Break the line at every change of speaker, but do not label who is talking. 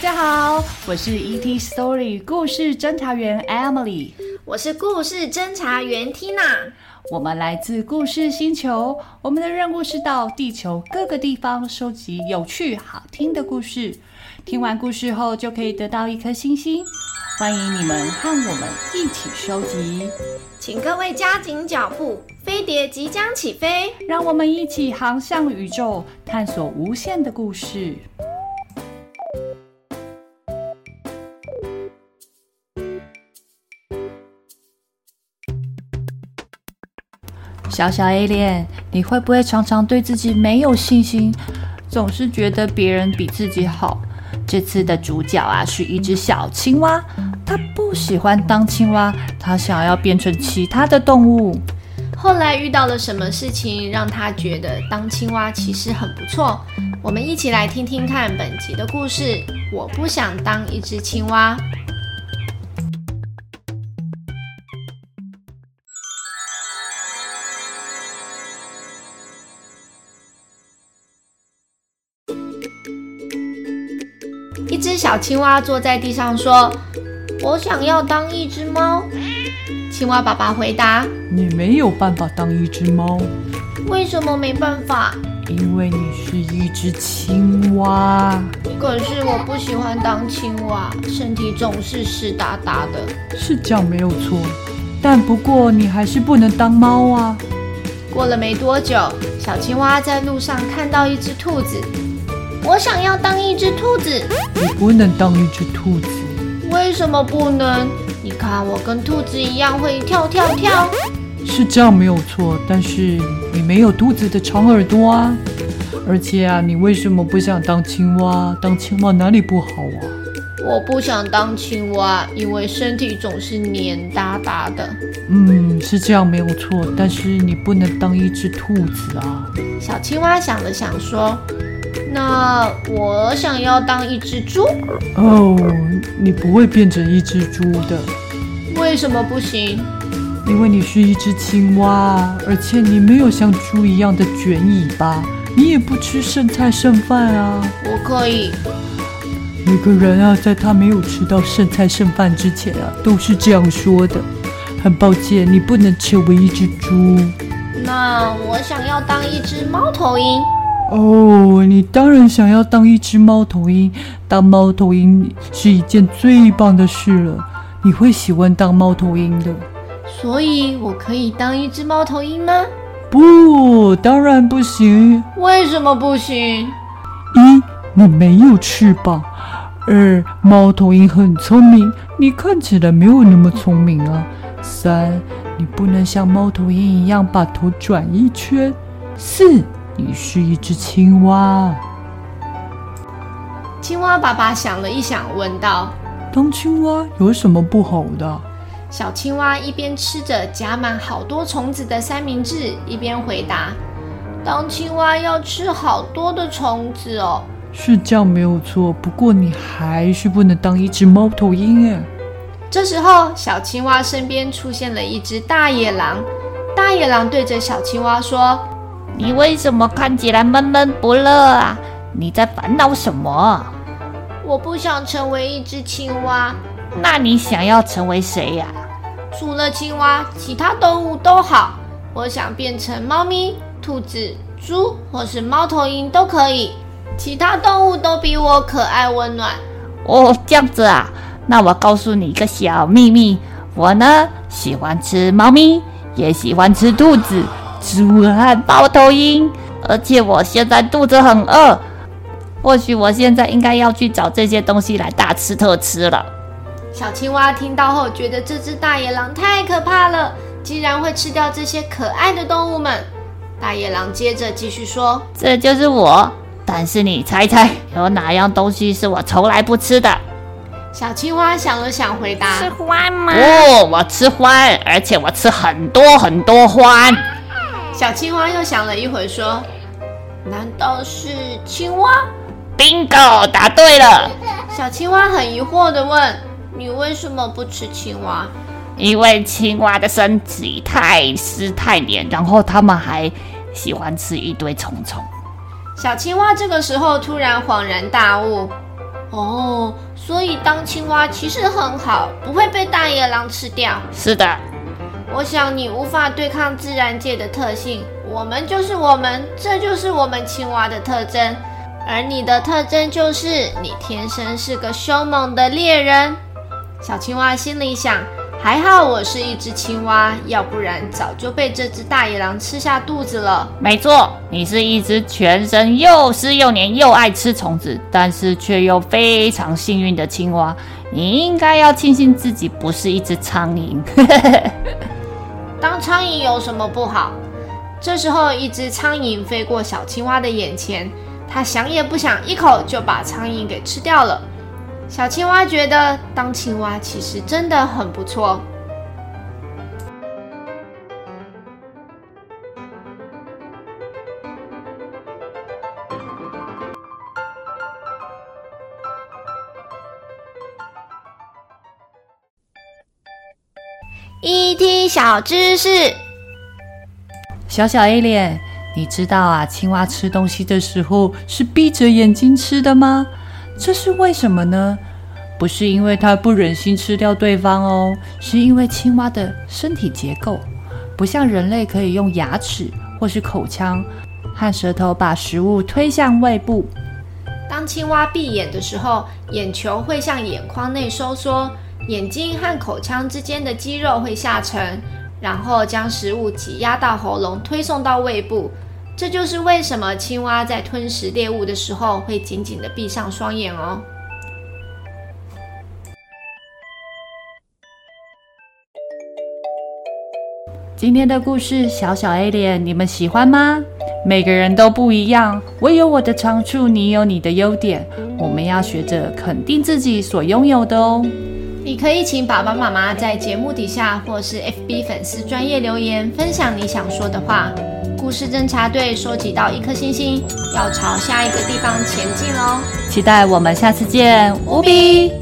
大家好，我是 ET Story 故事侦查员 Emily，
我是故事侦查员 Tina。
我们来自故事星球，我们的任务是到地球各个地方收集有趣好听的故事。听完故事后就可以得到一颗星星。欢迎你们和我们一起收集，
请各位加紧脚步，飞碟即将起飞，
让我们一起航向宇宙，探索无限的故事。小小 A 脸你会不会常常对自己没有信心，总是觉得别人比自己好？这次的主角啊，是一只小青蛙，它不喜欢当青蛙，它想要变成其他的动物。
后来遇到了什么事情，让它觉得当青蛙其实很不错？我们一起来听听看本集的故事。我不想当一只青蛙。一只小青蛙坐在地上说：“我想要当一只猫。”青蛙爸爸回答：“
你没有办法当一只猫。
为什么没办法？
因为你是一只青蛙。
可是我不喜欢当青蛙，身体总是湿哒哒的。
是这样没有错，但不过你还是不能当猫啊。”
过了没多久，小青蛙在路上看到一只兔子。我想要当一只兔子。
你不能当一只兔子。
为什么不能？你看我跟兔子一样会跳跳跳。
是这样没有错，但是你没有兔子的长耳朵啊。而且啊，你为什么不想当青蛙？当青蛙哪里不好啊？
我不想当青蛙，因为身体总是黏哒哒的。
嗯，是这样没有错，但是你不能当一只兔子啊。
小青蛙想了想说。那我想要当一只猪
哦，你不会变成一只猪的。
为什么不行？
因为你是一只青蛙，而且你没有像猪一样的卷尾巴，你也不吃剩菜剩饭啊。
我可以。
每个人啊，在他没有吃到剩菜剩饭之前啊，都是这样说的。很抱歉，你不能成为一只猪。
那我想要当一只猫头鹰。
哦，你当然想要当一只猫头鹰。当猫头鹰是一件最棒的事了，你会喜欢当猫头鹰的。
所以，我可以当一只猫头鹰吗？
不，当然不行。
为什么不行？
一，你没有翅膀；二，猫头鹰很聪明，你看起来没有那么聪明啊。三，你不能像猫头鹰一样把头转一圈。四。你是一只青蛙。
青蛙爸爸想了一想，问道：“
当青蛙有什么不好的？”
小青蛙一边吃着夹满好多虫子的三明治，一边回答：“当青蛙要吃好多的虫子哦。”
是这样没有错，不过你还是不能当一只猫头鹰哎。
这时候，小青蛙身边出现了一只大野狼。大野狼对着小青蛙说。
你为什么看起来闷闷不乐啊？你在烦恼什么？
我不想成为一只青蛙。
那你想要成为谁呀？
除了青蛙，其他动物都好。我想变成猫咪、兔子、猪，或是猫头鹰都可以。其他动物都比我可爱温暖。
哦，这样子啊？那我告诉你一个小秘密，我呢喜欢吃猫咪，也喜欢吃兔子。猪和猫头鹰，而且我现在肚子很饿，或许我现在应该要去找这些东西来大吃特吃了。
小青蛙听到后，觉得这只大野狼太可怕了，竟然会吃掉这些可爱的动物们。大野狼接着继续说：“
这就是我，但是你猜猜，有哪样东西是我从来不吃的？”
小青蛙想了想，回答：“
吃獾吗？哦，我吃獾，而且我吃很多很多獾。”
小青蛙又想了一会，说：“难道是青蛙
？”Bingo，答对了。
小青蛙很疑惑的问：“你为什么不吃青蛙？”
因为青蛙的身体太湿太黏，然后它们还喜欢吃一堆虫虫。
小青蛙这个时候突然恍然大悟：“哦，所以当青蛙其实很好，不会被大野狼吃掉。
是的，
我想你无法对抗自然界的特性，我们就是我们，这就是我们青蛙的特征。而你的特征就是你天生是个凶猛的猎人。小青蛙心里想。还好我是一只青蛙，要不然早就被这只大野狼吃下肚子了。
没错，你是一只全身又湿又黏又爱吃虫子，但是却又非常幸运的青蛙。你应该要庆幸自己不是一只苍蝇。
当苍蝇有什么不好？这时候，一只苍蝇飞过小青蛙的眼前，它想也不想，一口就把苍蝇给吃掉了。小青蛙觉得当青蛙其实真的很不错。ET 小知识，
小小 A 脸你知道啊，青蛙吃东西的时候是闭着眼睛吃的吗？这是为什么呢？不是因为它不忍心吃掉对方哦，是因为青蛙的身体结构不像人类可以用牙齿或是口腔和舌头把食物推向胃部。
当青蛙闭眼的时候，眼球会向眼眶内收缩，眼睛和口腔之间的肌肉会下沉，然后将食物挤压到喉咙，推送到胃部。这就是为什么青蛙在吞食猎物的时候会紧紧地闭上双眼哦。
今天的故事，小小 alien，你们喜欢吗？每个人都不一样，我有我的长处，你有你的优点，我们要学着肯定自己所拥有的哦。
你可以请爸爸妈妈在节目底下或是 FB 粉丝专业留言，分享你想说的话。故事侦查队收集到一颗星星，要朝下一个地方前进喽！
期待我们下次见，无比。